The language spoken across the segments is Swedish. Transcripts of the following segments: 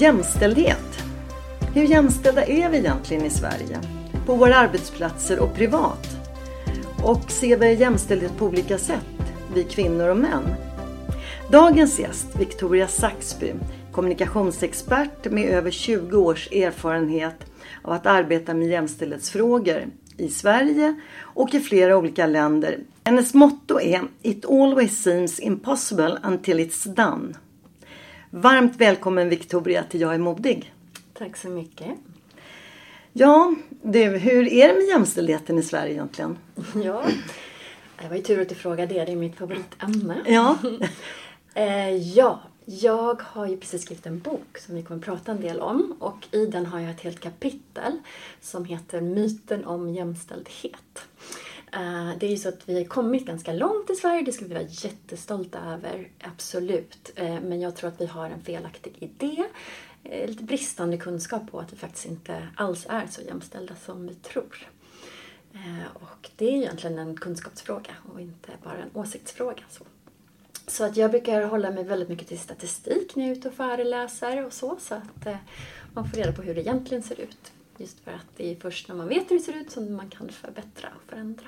Jämställdhet. Hur jämställda är vi egentligen i Sverige? På våra arbetsplatser och privat? Och ser vi jämställdhet på olika sätt, vi kvinnor och män? Dagens gäst, Victoria Saxby, kommunikationsexpert med över 20 års erfarenhet av att arbeta med jämställdhetsfrågor i Sverige och i flera olika länder. Hennes motto är It always seems impossible until it's done. Varmt välkommen Victoria till Jag är modig. Tack så mycket. Ja, du, hur är det med jämställdheten i Sverige egentligen? Ja, det var ju tur att du frågade det. Det är mitt favoritämne. Ja, Eh, ja, jag har ju precis skrivit en bok som vi kommer att prata en del om. Och i den har jag ett helt kapitel som heter Myten om jämställdhet. Eh, det är ju så att vi har kommit ganska långt i Sverige, det ska vi vara jättestolta över, absolut. Eh, men jag tror att vi har en felaktig idé, eh, lite bristande kunskap på att vi faktiskt inte alls är så jämställda som vi tror. Och det är egentligen en kunskapsfråga och inte bara en åsiktsfråga. Så. Så att jag brukar hålla mig väldigt mycket till statistik när jag är ute och föreläser och så, så att man får reda på hur det egentligen ser ut. Just för att det är först när man vet hur det ser ut som man kan förbättra och förändra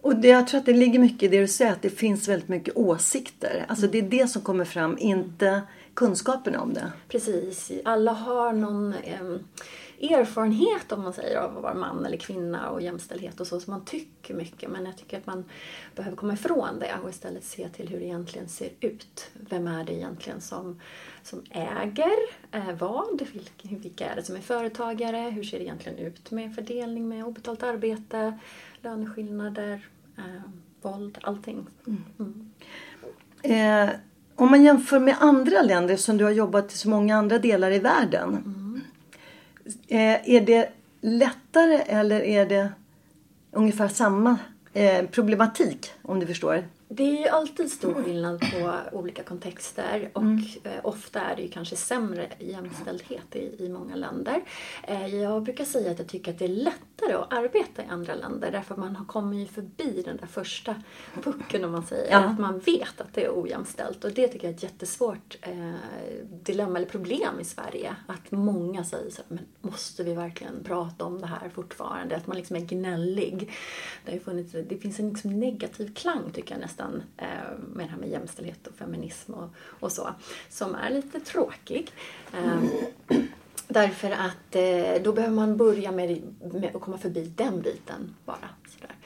och det, jag tror att det ligger mycket i det du säger, att det finns väldigt mycket åsikter. Alltså det är det som kommer fram, inte kunskapen om det. Precis, alla har någon eh, erfarenhet om man säger av att vara man eller kvinna och jämställdhet och så, så man tycker mycket. Men jag tycker att man behöver komma ifrån det och istället se till hur det egentligen ser ut. Vem är det egentligen som, som äger eh, vad? Vilka, vilka är det som är företagare? Hur ser det egentligen ut med fördelning med obetalt arbete, löneskillnader, eh, våld, allting. Mm. Eh, om man jämför med andra länder, som du har jobbat i så många andra delar i världen. Eh, är det lättare eller är det ungefär samma eh, problematik, om du förstår? Det är ju alltid stor skillnad på olika kontexter och eh, ofta är det ju kanske sämre jämställdhet i, i många länder. Eh, jag brukar säga att jag tycker att det är lättare att arbeta i andra länder därför att man har- kommer ju förbi den där första pucken om man säger. Ja. Att man vet att det är ojämställt och det tycker jag är ett jättesvårt eh, dilemma eller problem i Sverige. Att många säger så här, men måste vi verkligen prata om det här fortfarande? Att man liksom är gnällig. Det, har funnits, det finns en liksom negativ klang tycker jag nästan eh, med det här med jämställdhet och feminism och, och så. Som är lite tråkig. Eh, Därför att eh, då behöver man börja med, med att komma förbi den biten bara. Sådär.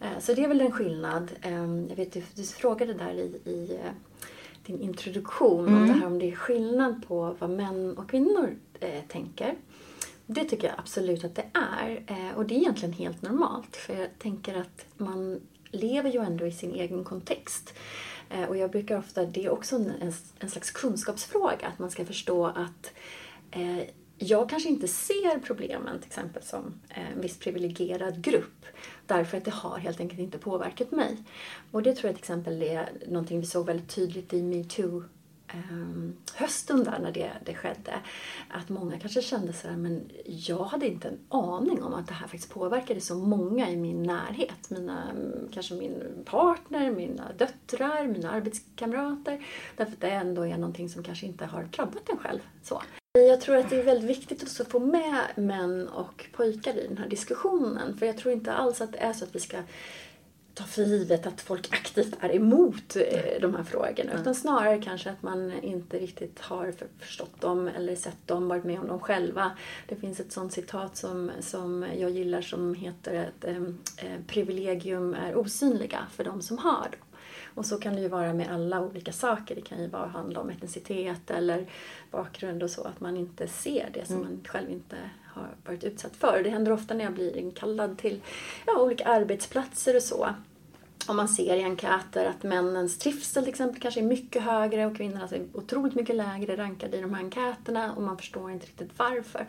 Eh, så det är väl en skillnad. Eh, jag vet, du, du frågade där i, i eh, din introduktion om det här om det är skillnad på vad män och kvinnor eh, tänker. Det tycker jag absolut att det är. Och det är egentligen helt normalt. För jag tänker att man lever ju ändå i sin egen kontext. Eh, och jag brukar ofta, det är också en, en, slags kunskapsfråga, att man ska förstå att eh, jag kanske inte ser problemen till exempel som eh, en viss privilegierad grupp därför att det har helt enkelt inte påverkat mig. Och det tror jag till exempel är någonting vi såg väldigt tydligt i metoo Ehm, hösten där när det, det skedde. Att många kanske kände så här, men jag hade inte en aning om att det här faktiskt påverkade så många i min närhet. Mina, kanske min partner, mina döttrar, mina arbetskamrater. Därför att det ändå är någonting som kanske inte har drabbat en själv. Så. Jag tror att det är väldigt viktigt också att få med män och pojkar i den här diskussionen. För jag tror inte alls att det är så att vi ska ta för givet att folk aktivt är emot eh, de här frågorna. Utan snarare kanske att man inte riktigt har förstått dem eller sett dem, varit med om dem själva. Det finns ett sånt citat som, som jag gillar som heter att eh, eh privilegium är osynliga för de som har dem. Och så kan det ju vara med alla olika saker. Det kan ju bara handla om etnicitet eller bakgrund och så. Att man inte ser det som mm. man själv inte har varit utsatt för. Det händer ofta när jag blir inkallad till ja, olika arbetsplatser och så. Om man ser i enkäter att männens trivsel till exempel kanske är mycket högre och kvinnornas är otroligt mycket lägre rankade i de här enkäterna och man förstår inte riktigt varför.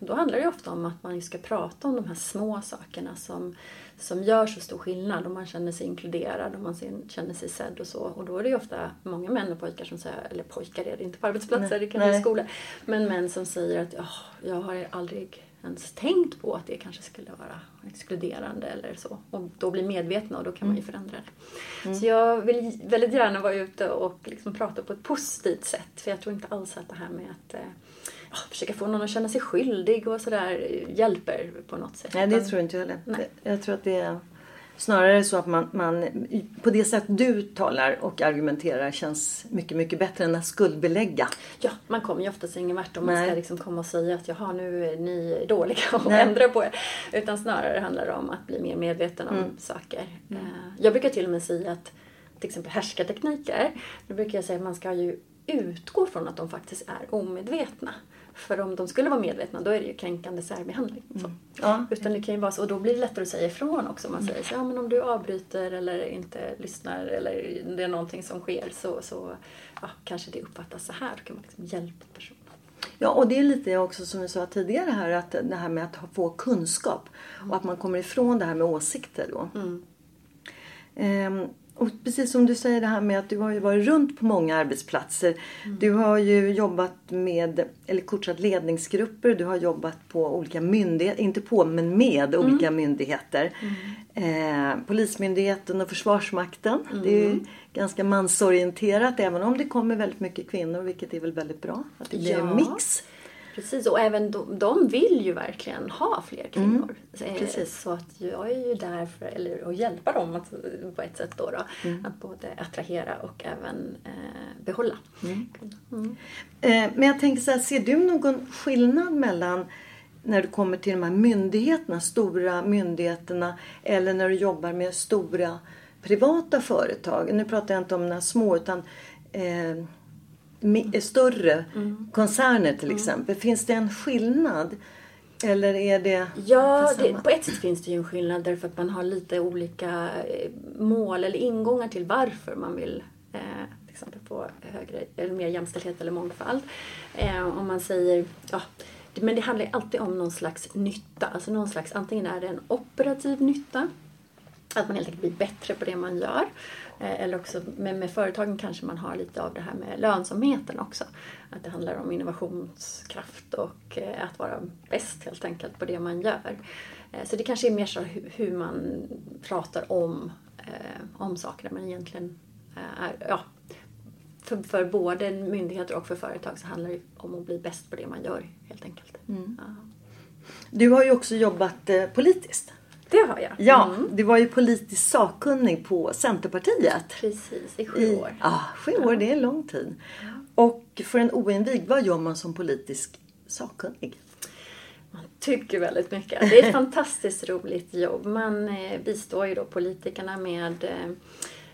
Och då handlar det ofta om att man ska prata om de här små sakerna som som gör så stor skillnad och man känner sig inkluderad och man känner sig sedd och så. Och då är det ju ofta många män och pojkar som säger, eller pojkar är det inte på arbetsplatser, Nej. det kan vara i skolor. Men män som säger att oh, jag har aldrig ens tänkt på att det kanske skulle vara exkluderande eller så. Och då blir medvetna och då kan man ju mm. förändra det. Mm. Så jag vill väldigt gärna vara ute och liksom prata på ett positivt sätt. För jag tror inte alls att det här med att eh, försöka få någon att känna sig skyldig och sådär hjälper på något sätt. Nej, det tror inte jag heller. Jag tror att det är snarare så att man, man på det sätt du talar och argumenterar känns mycket, mycket bättre än att skuldbelägga. Ja, man kommer ju oftast ingen vart om Nej. man ska liksom komma och säga att jaha, nu är ni dåliga och Nej. ändra på er. Utan snarare handlar det om att bli mer medveten om mm. saker. Mm. Eh, jag brukar till och med säga att till exempel härskartekniker, då brukar jag säga att man ska ju utgå från att de faktiskt är omedvetna. För om de skulle vara medvetna då är det ju kränkande särbehandling. Mm. Ja. Utan det kan ju vara så, och då blir det lättare att säga ifrån också. Man säger så ja men om du avbryter eller inte lyssnar eller det är någonting som sker så, så ja, kanske det uppfattas så här. Då kan man liksom hjälpa personen. Ja, och det är lite också som vi sa tidigare här, att det här med att få kunskap mm. och att man kommer ifrån det här med åsikter då. Mm. Ehm, och precis som du säger det här med att du har ju varit runt på många arbetsplatser. Mm. Du har ju jobbat med, eller coachat ledningsgrupper. Du har jobbat på olika myndigheter, inte på men med mm. olika myndigheter. Mm. Eh, Polismyndigheten och Försvarsmakten. Det är mm. ganska mansorienterat även om det kommer väldigt mycket kvinnor vilket är väl väldigt bra. Att det blir ja. en mix. Precis, och även de, de vill ju verkligen ha fler kvinnor. Mm, precis. Så att jag är ju där för eller, att hjälpa dem att, på ett sätt då, då mm. att både attrahera och även eh, behålla. Mm. mm. Eh, men jag tänker så här, ser du någon skillnad mellan när du kommer till de här myndigheterna, stora myndigheterna eller när du jobbar med stora privata företag. Nu pratar jag inte om några små utan eh, större mm. koncerner till mm. exempel. Finns det en skillnad? Eller är det Ja, det, på ett sätt finns det ju en skillnad därför att man har lite olika eh, mål eller ingångar till varför man vill eh, till exempel få högre, eller mer jämställdhet eller mångfald. Eh, om man säger, ja, men det handlar alltid om någon slags nytta. Alltså någon slags, antingen är det en operativ nytta, att man helt enkelt blir bättre på det man gör. Eh, eller också med, med företagen kanske man har lite av det här med lönsamheten också. Att det handlar om innovationskraft och eh, att vara bäst helt enkelt på det man gör. Eh, så det kanske är mer så hur man pratar om, om saker men egentligen är, ja, för, för, både myndigheter och för företag så handlar det om att bli bäst på det man gör helt enkelt. Mm. Ja. Du har ju också jobbat politiskt. Det har jag. Ja, mm. du var ju politisk sakkunnig på Centerpartiet. Precis, i sju år. Ja, sju år, ja. det är en lång tid. Ja. Och för en oinvigd, vad gör man som politisk sakkunnig? Man tycker väldigt mycket. Det är ett fantastiskt roligt jobb. Man eh, bistår ju då politikerna med eh,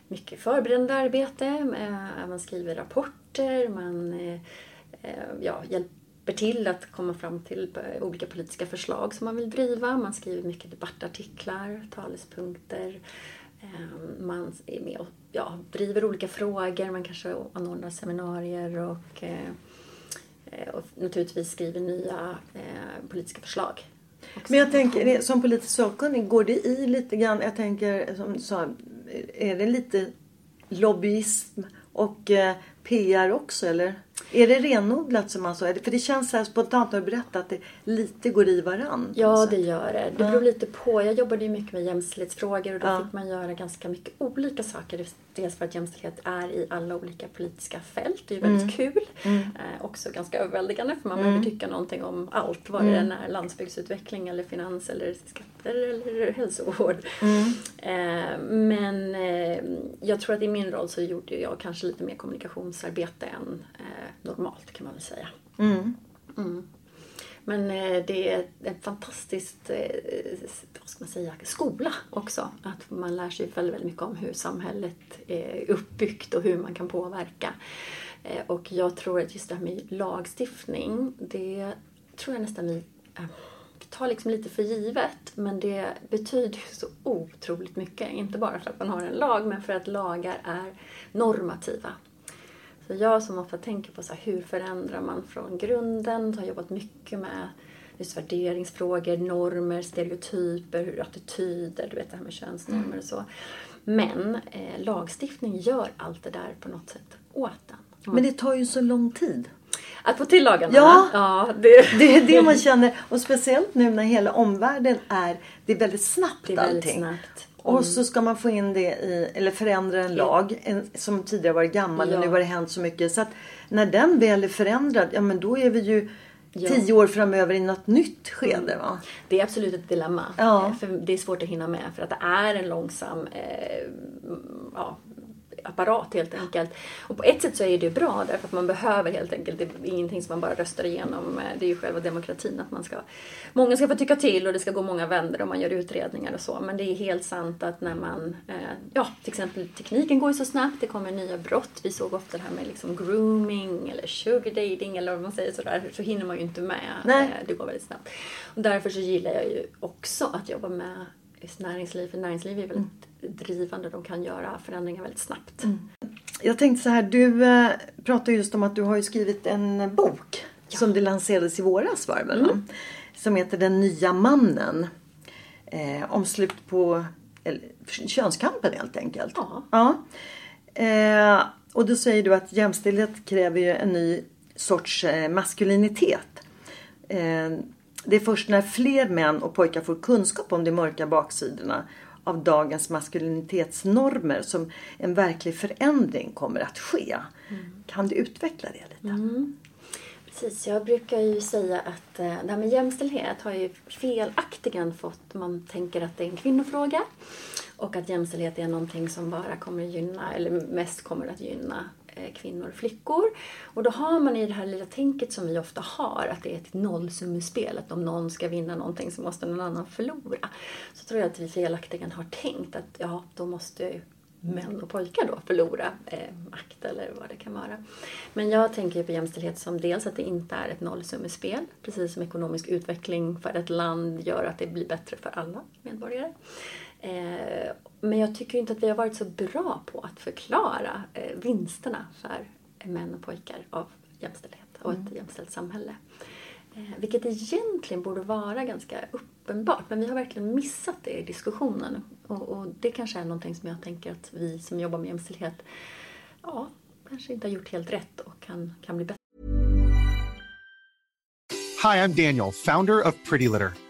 mycket förberedande arbete. Eh, man skriver rapporter, man ja, hjälper hjälper till att komma fram till olika politiska förslag som man vill driva. Man skriver mycket debattartiklar, talespunkter. Ehm, man är med och ja, driver olika frågor, man kanske anordnar seminarier och, eh, och naturligtvis skriver nya eh, politiska förslag. Men jag tänker, som politisk sakkunnig, går det i lite grann, jag tänker som du sa, är det lite lobbyism och eh, PR också eller? Är det renodlat som man sa? För det känns så här spontant när du berättar att det lite går i varann. Ja, det gör det. Det beror lite på. Jag jobbade ju mycket med jämställdhetsfrågor och då ja. fick man göra ganska mycket olika saker. Dels för att jämställdhet är i alla olika politiska fält. Det är ju väldigt mm. kul. Mm. Eh, också ganska överväldigande för man mm. behöver tycka någonting om allt. Vad det mm. än är. Landsbygdsutveckling eller finans eller skatter eller hälsovård. Mm. Eh, men eh, jag tror att i min roll så gjorde jag kanske lite mer kommunikationsarbete än eh, normalt kan man väl säga. Mm. Mm. Men eh, det är en fantastisk eh, vad ska man säga, skola också. Att man lär sig väldigt, väldigt mycket om hur samhället är uppbyggt och hur man kan påverka. Eh, och jag tror att just det här med lagstiftning, det tror jag nästan vi tar liksom lite för givet. Men det betyder ju så otroligt mycket. Inte bara för att man har en lag, men för att lagar är normativa. Så jag som ofta tänker på så här, hur förändrar man från grunden, har jobbat mycket med just värderingsfrågor, normer, stereotyper, attityder, du vet det här med könsnormer och så. Men eh, lagstiftning gör allt det där på något sätt åt den. Mm. Men det tar ju så lång tid. Att få till lagarna? Ja, ja det... det är det man känner. Och speciellt nu när hela omvärlden är, det är väldigt snabbt det är väldigt allting. Snabbt. Och mm. så ska man få in det i, eller förändra en lag en, som tidigare varit gammal ja. och nu har det hänt så mycket. Så att när den väl är förändrad, ja men då är vi ju ja. tio år framöver i något nytt skede. Va? Det är absolut ett dilemma. Ja. För det är svårt att hinna med för att det är en långsam eh, ja, apparat helt enkelt. Och på ett sätt så är det bra därför att man behöver helt enkelt, det är ingenting som man bara röstar igenom. Det är ju själva demokratin att man ska, många ska få tycka till och det ska gå många vändor och man gör utredningar och så. Men det är helt sant att när man, eh, ja till exempel tekniken går ju så snabbt, det kommer nya brott. Vi såg ofta det här med liksom grooming eller sugar dating eller vad man säger sådär, så hinner man ju inte med. Nej. Eh, det går väldigt snabbt. Och därför så gillar jag ju också att jobba med just näringsliv, för näringsliv är väldigt mm drivande. De kan göra förändringar väldigt snabbt. Mm. Jag tänkte så här, du äh, pratar just om att du har ju skrivit en bok ja. som det lanserades i våras var väl? Mm. Som heter Den nya mannen. Eh, om slut på eller, könskampen helt enkelt. Ja. ja. Eh, och då säger du att jämställdhet kräver ju en ny sorts eh, maskulinitet. Det är först när fler män och pojkar får kunskap om de mörka baksidorna av dagens maskulinitetsnormer som en verklig förändring kommer att ske. Mm. Kan du utveckla det lite? Mm. Precis, jag brukar ju säga att eh, det här med jämställdhet har ju felaktigen fått, man tänker att det är en kvinnofråga och att jämställdhet är någonting som bara kommer att gynna, eller mest kommer att gynna Eh, kvinnor och flickor. Och då har man i det här lilla tänket som vi ofta har, att det är ett nollsummespel. Att om någon ska vinna någonting så måste någon annan förlora. Så tror jag att vi felaktigen har tänkt att ja, då måste män och pojkar då förlora eh, makt eller vad det kan vara. Men jag tänker på jämställdhet som dels att det inte är ett nollsummespel, precis som ekonomisk utveckling för ett land gör att det blir bättre för alla medborgare. Eh, men jag tycker inte att vi har varit så bra på att förklara eh, vinsterna för män och pojkar av jämställdhet och mm. ett jämställt samhälle. Eh, vilket egentligen borde vara ganska uppenbart, men vi har verkligen missat det i diskussionen. Och, och det kanske är någonting som jag tänker att vi som jobbar med jämställdhet, ja, kanske inte har gjort helt rätt och kan, kan bli bättre. Hi, I'm Daniel, founder of Pretty Litter.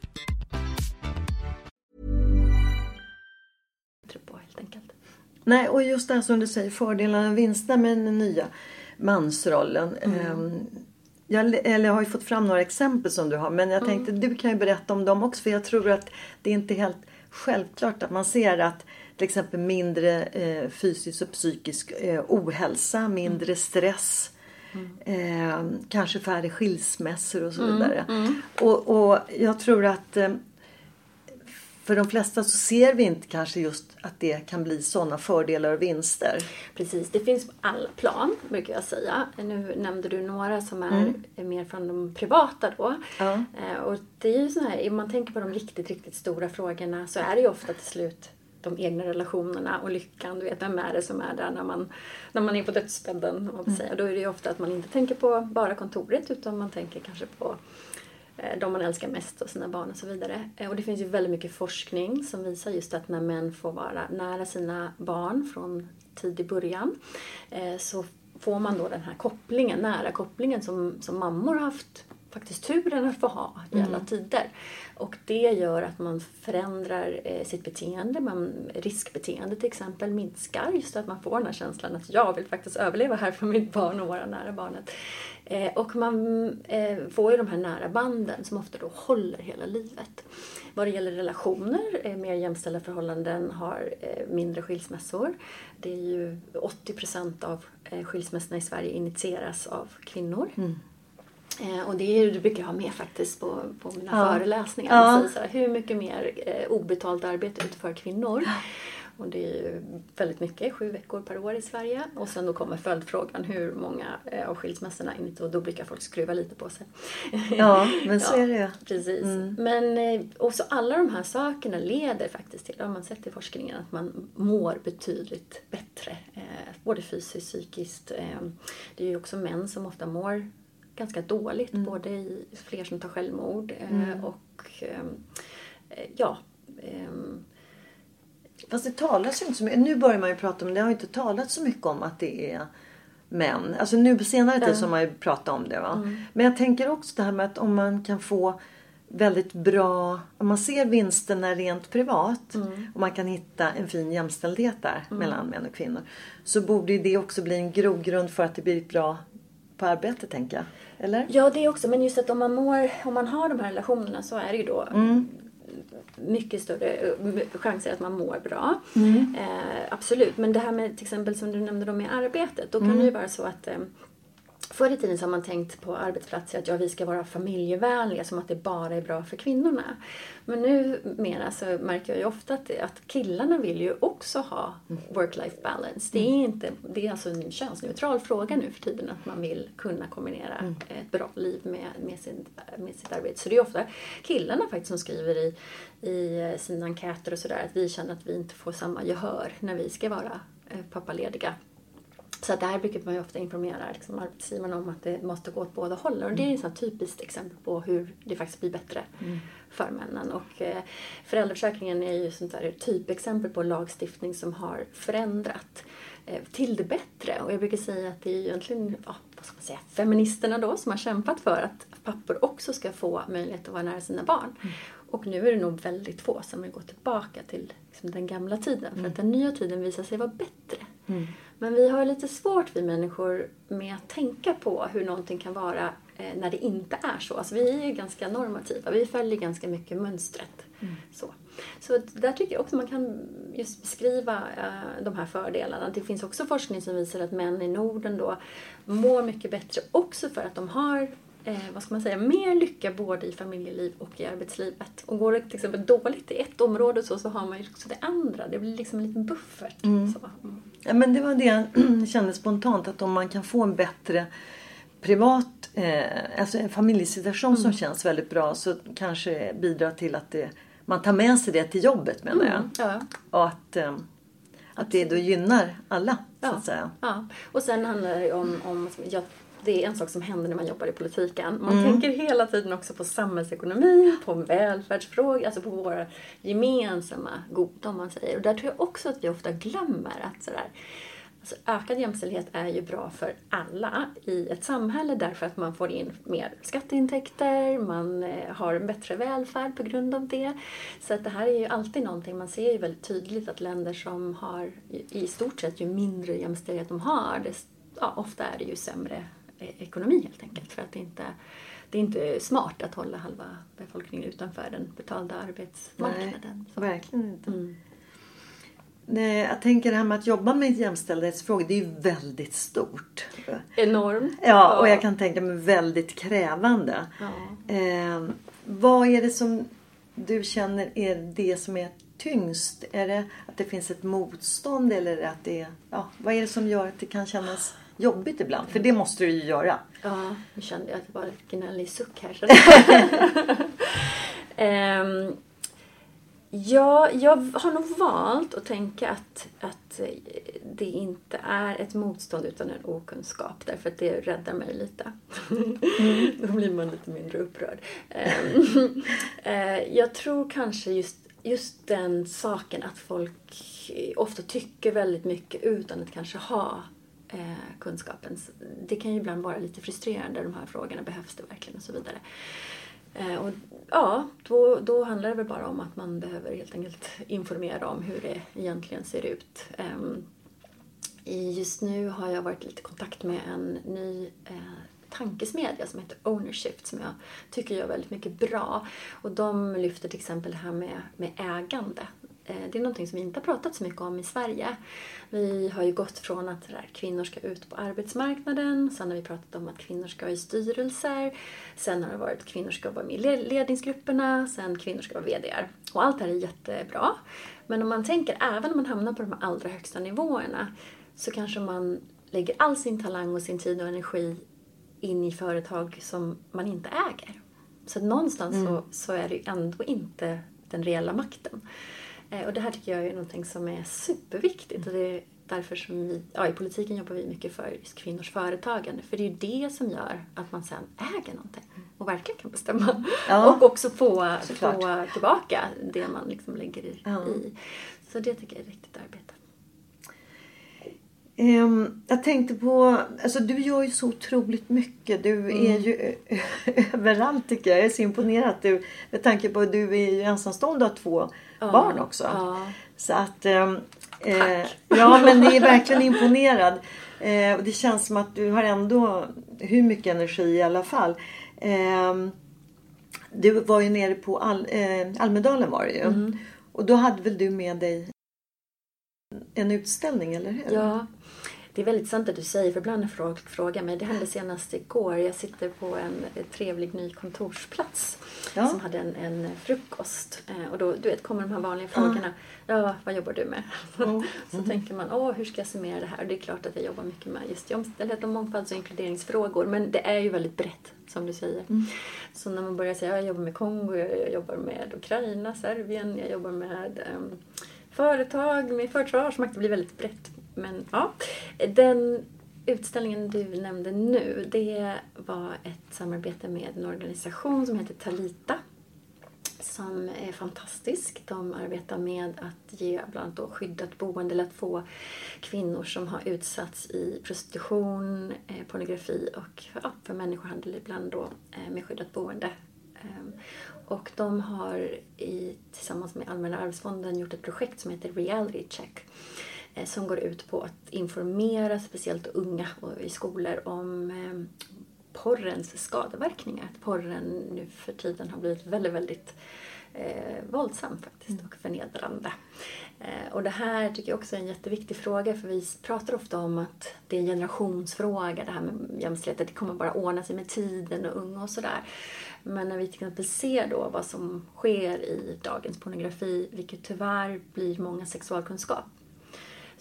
Nej, och just det här som du säger, fördelarna och vinsterna med den nya mansrollen. Ehm, Jag, eller jag har ju fått fram några exempel som du har men jag tänkte du kan ju berätta om dem också för jag tror att det är inte helt självklart att man ser att till exempel mindre eh, fysisk och psykisk eh, ohälsa, mindre stress, eh, kanske färre skilsmässor och så vidare. Och, och jag tror att eh, för de flesta så ser vi inte kanske just att det kan bli sådana fördelar och vinster. Precis, det finns på alla plan brukar jag säga. Nu nämnde du några som är mer från de privata då. Ja. Eh, Och det är ju så här, om man tänker på de riktigt, riktigt stora frågorna så är det ju ofta till slut de egna relationerna och lyckan. Du vet, vem är det som är där när man, när man är på dödsbädden? säga. Då är det ju ofta att man inte tänker på bara kontoret utan man tänker kanske på Eh, de man älskar mest och sina barn och så vidare. Eh, och det finns ju väldigt mycket forskning som visar just att när män får vara nära sina barn från tidig början eh, så får man då den här kopplingen, nära kopplingen som, som mammor har haft faktiskt turen att få ha i alla tider. Och det gör att man förändrar eh, sitt beteende. Man, riskbeteende till exempel minskar. Just att man får den här känslan att jag vill faktiskt överleva här för mitt barn och vara nära barnet. Eh, och man eh, får ju de här nära banden som ofta då håller hela livet. Vad det gäller relationer, eh, mer jämställda förhållanden har eh, mindre skilsmässor. Det är ju 80 procent av skilsmässorna i Sverige initieras av kvinnor. Eh, och det, är, det brukar jag ha med faktiskt på, på mina Ja. föreläsningar. Ja. Säger så här, hur mycket mer eh, obetalt arbete utför kvinnor? Och det är ju väldigt mycket, sju veckor per år i Sverige. Och sen då kommer följdfrågan hur många eh, av skilsmässorna? Och då brukar folk skruva lite på sig. Ja, men så är det ju. Precis. Men eh, också alla de här sakerna leder faktiskt till, det har man sett i forskningen, att man mår betydligt bättre. Eh, både fysiskt, psykiskt. Det är ju också män som ofta mår ganska dåligt. Både i fler som tar självmord eh, och ehm, eh, ja. ehm, Fast det talas ju inte så mycket. Nu börjar man ju prata om det. har ju inte talats så mycket om att det är män. Alltså nu på senare tid så har man ju pratat om det. Va? Men jag tänker också det här med att om man kan få väldigt bra, om man ser vinsterna rent privat och man kan hitta en fin jämställdhet där mellan män och kvinnor. Så borde det också bli en grogrund för att det blir bra på arbetet tänker jag. Eller? Ja, det också. Men just att om man, mår, om man har de här relationerna så är det ju då mycket större eh, chanser att man mår bra. Eh, absolut. Men det här med till exempel som du nämnde då med arbetet. Då kan det ju vara så att eh, Förr i tiden så har man tänkt på arbetsplatser att ja, vi ska vara familjevänliga som att det bara är bra för kvinnorna. Men nu mera så märker jag ju ofta att, att killarna vill ju också ha work-life balance. Det är, inte, det är alltså en könsneutral fråga nu för tiden att man vill kunna kombinera ett bra liv med, med, sin, med sitt arbete. Så det är ofta killarna faktiskt som skriver i, i sina enkäter och sådär att vi känner att vi inte får samma gehör när vi ska vara eh, pappalediga. Så att där brukar man ju ofta informera liksom, arbetsgivarna om att det måste gå åt båda hållen. Och det är ett här typiskt exempel på hur det faktiskt blir bättre för männen. Och eh, föräldraförsäkringen är ju sånt där typexempel på lagstiftning som har förändrat eh, till det bättre. Och jag brukar säga att det är egentligen, ja, vad ska man säga, feministerna då som har kämpat för att pappor också ska få möjlighet att vara nära sina barn. Och nu är det nog väldigt få som vill gå tillbaka till liksom, den gamla tiden. För att den nya tiden visar sig vara bättre. Men vi har lite svårt, vi människor, med att tänka på hur någonting kan vara eh, när det inte är så. Alltså, vi är ganska normativa. Vi följer ganska mycket mönstret. Så. så där tycker jag också man kan just beskriva eh, de här fördelarna. Det finns också forskning som visar att män i Norden då mår mycket bättre också för att de har eh, vad ska man säga, mer lycka både i familjeliv och i arbetslivet. Och går det till exempel dåligt i ett område så, så har man ju också det andra. Det blir liksom en liten buffert. Så. Mm. Ja, men det var det jag kände spontant att om man kan få en bättre privat, eh, alltså en familjesituation som känns väldigt bra så kanske bidrar till att det, man tar med sig det till jobbet menar jag. Ja. Och att, eh, att det då gynnar alla, så Ja. att säga. Ja, och sen handlar det om, om ja, det är en sak som händer när man jobbar i politiken. Man Mm. tänker hela tiden också på samhällsekonomi, på välfärdsfrågor, alltså på våra gemensamma goda om man säger. Och där tror jag också att vi ofta glömmer att sådär, alltså ökad jämställdhet är ju bra för alla i ett samhälle därför att man får in mer skatteintäkter, man eh, har en bättre välfärd på grund av det. Så att det här är ju alltid någonting, man ser ju väldigt tydligt att länder som har i stort sett ju mindre jämställdhet de har, desto ja, ofta är det ju sämre ekonomi helt enkelt. För att det inte, det är inte smart att hålla halva befolkningen utanför den betalda arbetsmarknaden. Nej, verkligen inte. Mm. Nej, jag tänker det här med att jobba med jämställdhetsfrågor, det är ju väldigt stort. Enorm. Ja, och jag kan tänka mig väldigt krävande. Ja. Eh, vad är det som du känner är det som är tyngst? Är det att det finns ett motstånd eller att det är, ja, vad är det som gör att det kan kännas jobbigt ibland? För det måste du ju göra. Ja, nu kände jag att det var ett gnällig suck här. Ehm, ja, jag har nog valt att tänka att, att det inte är ett motstånd utan en okunskap. Därför att det räddar mig lite. Då blir man lite mindre upprörd. Ehm, eh, jag tror kanske just, just den saken att folk ofta tycker väldigt mycket utan att kanske ha eh, kunskapen. Det kan ju ibland vara lite frustrerande, de här frågorna, behövs det verkligen och så vidare. Eh, och, ja, då, då handlar det väl bara om att man behöver helt enkelt informera om hur det egentligen ser ut. Eh, just nu har jag varit i kontakt med en ny eh, tankesmedja som heter Ownership som jag tycker gör väldigt mycket bra. Och de lyfter till exempel det här med, med ägande. Eh, Det är någonting som vi inte har pratat så mycket om i Sverige. Vi har ju gått från att där, kvinnor ska ut på arbetsmarknaden, sen har vi pratat om att kvinnor ska i styrelser, sen har det varit att kvinnor ska vara med i le- ledningsgrupperna, sen kvinnor ska vara VDR. Och allt det här är jättebra. Men om man tänker, även om man hamnar på de allra högsta nivåerna, så kanske man lägger all sin talang och sin tid och energi in i företag som man inte äger. Så någonstans så, så är det ju ändå inte den reella makten. Eh, och det här tycker jag är någonting som är superviktigt. Och det är därför som vi, ja, i politiken jobbar vi mycket för just kvinnors företagande. För det är ju det som gör att man sen äger någonting och verkligen kan bestämma. Ja. Och också få, Såklart. få tillbaka det man liksom lägger i. Ja. Så det tycker jag är riktigt arbete. Ehm, jag tänkte på, alltså du gör ju så otroligt mycket. Du är ju överallt tycker jag. Jag är så imponerad att du, med tanke på att du är ju ensamstående och har två barn också. Ja. Så att, ehm, eh, ja men det är verkligen imponerad. Eh, och det känns som att du har ändå hur mycket energi i alla fall. Ehm, du var ju nere på Al, eh, Almedalen var det ju. Och då hade väl du med dig en utställning, eller hur? Ja, det är väldigt sant det du säger. För ibland folk frågar mig, det hände senast igår. Jag sitter på en trevlig ny kontorsplats Ja. som hade en, en frukost. Eh, och då du vet, kommer de här vanliga frågorna. Ja, vad jobbar du med? Så tänker man, åh, hur ska jag summera det här? Och det är klart att jag jobbar mycket med just jämställdhet och mångfalds och inkluderingsfrågor. Men det är ju väldigt brett, som du säger. Så när man börjar säga, jag jobbar med Kongo, jag, jobbar med Ukraina, Serbien, jag jobbar med ehm, företag med försvarsmakt. Det blir väldigt brett. Men ja, den utställningen du nämnde nu, det var ett samarbete med en organisation som heter Talita som är fantastisk. De arbetar med att ge bland annat då skyddat boende eller att få kvinnor som har utsatts i prostitution, eh, pornografi och ja, för människohandel ibland då eh, med skyddat boende. Ehm, och de har i, tillsammans med Allmänna arvsfonden gjort ett projekt som heter Reality Check som går ut på att informera speciellt unga och i skolor om eh, porrens skadeverkningar. Att porren nu för tiden har blivit väldigt, väldigt eh, våldsam faktiskt och förnedrande. Eh, och det här tycker jag också är en jätteviktig fråga för vi pratar ofta om att det är en generationsfråga det här med jämställdhet. Det kommer bara ordna sig med tiden och unga och sådär. Men när vi till exempel ser då vad som sker i dagens pornografi, vilket tyvärr blir många sexualkunskap,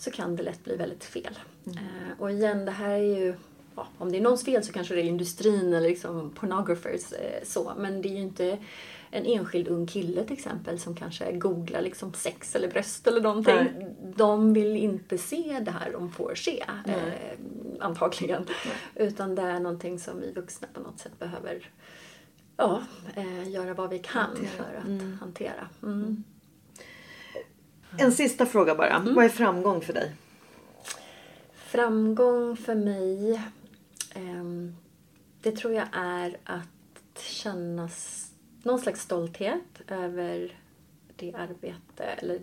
så kan det lätt bli väldigt fel. Eh, och igen, det här är ju ja, om det är någons fel så kanske det är industrin eller liksom pornographers eh, så. Men det är ju inte en enskild ung kille till exempel som kanske googlar liksom sex eller bröst eller någonting. Nej. De vill inte se det här de får se. Nej. Eh, antagligen. Utan det är någonting som vi vuxna på något sätt behöver ja, eh, göra vad vi kan för att hantera. Mm. En sista fråga bara. Vad är framgång för dig? Framgång för mig, ehm, det tror jag är att känna någon slags stolthet över det arbete eller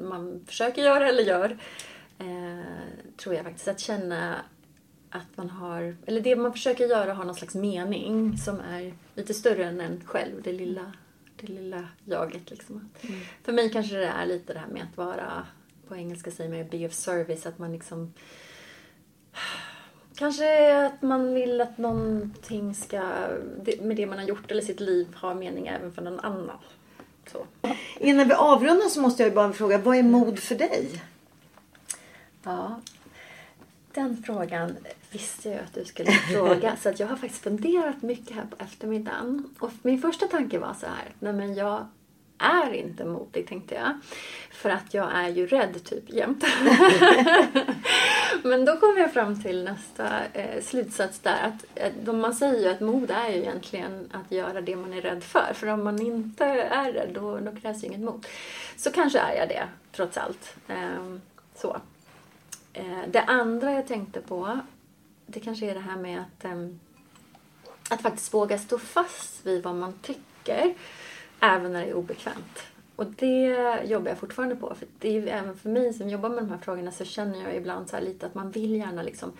man försöker göra eller gör. Eh, tror jag faktiskt. Att känna att man har, eller det man försöker göra har någon slags mening som är lite större än en själv, det lilla, det lilla jaget. Liksom. För mig kanske det är lite det här med att vara, på engelska säger man be of service, att man liksom Kanske att man vill att någonting ska, med det man har gjort eller sitt liv, ha mening även för någon annan. Så. Innan vi avrundar så måste jag bara fråga. Vad är mod för dig? Ja, den frågan visste jag att du skulle fråga. så att jag har faktiskt funderat mycket här på eftermiddagen. Och min första tanke var så här, nej men jag är inte modig tänkte jag. För att jag är ju rädd typ jämt. men då kom jag fram till nästa eh, slutsats där. Att, eh, man säger ju att mod är ju egentligen att göra det man är rädd för. För om man inte är rädd då, då krävs ju inget mod. Så kanske är jag det trots allt. Eh, så. Eh, det andra jag tänkte på, det kanske är det här med att, ehm, att faktiskt våga stå fast vid vad man tycker, även när det är obekvämt. Och det jobbar jag fortfarande på. För det är ju även för mig som jobbar med de här frågorna så känner jag ibland så här lite att man vill gärna liksom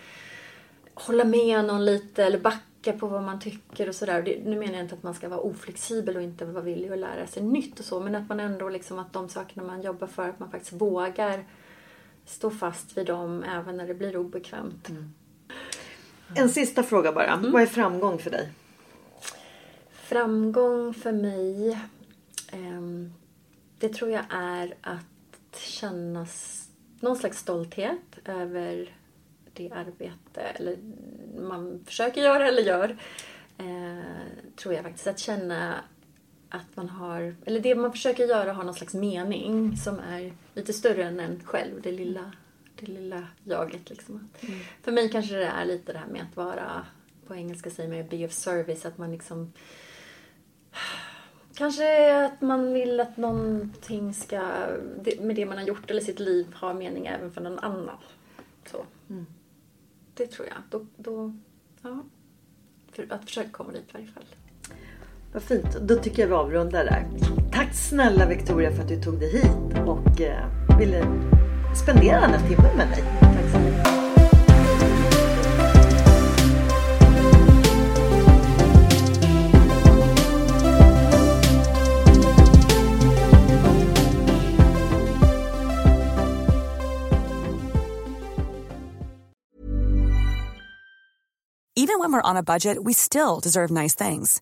hålla med någon lite eller backa på vad man tycker och sådär. Nu menar jag inte att man ska vara oflexibel och inte vara villig att lära sig nytt och så, men att man ändå liksom att de sakerna man jobbar för, att man faktiskt vågar stå fast vid dem även när det blir obekvämt. En sista fråga bara. Vad är framgång för dig? Framgång för mig, ehm, det tror jag är att känna någon slags stolthet över det arbete eller man försöker göra eller gör. Eh, tror jag faktiskt. Att känna att man har, eller det man försöker göra har någon slags mening som är lite större än en själv, det lilla, det lilla jaget. Liksom. För mig kanske det är lite det här med att vara, på engelska säger man ju be of service, att man liksom Kanske att man vill att någonting ska, med det man har gjort eller sitt liv, ha mening även för någon annan. Så. Det tror jag. Då, då, ja. För att försöka komma dit i varje fall. Vad fint. Då tycker jag vi avrundar där. Tack snälla Victoria för att du tog dig hit och eh, ville spendera den här timmen med mig. Tack så mycket. Even when we're on a budget, we still deserve nice things.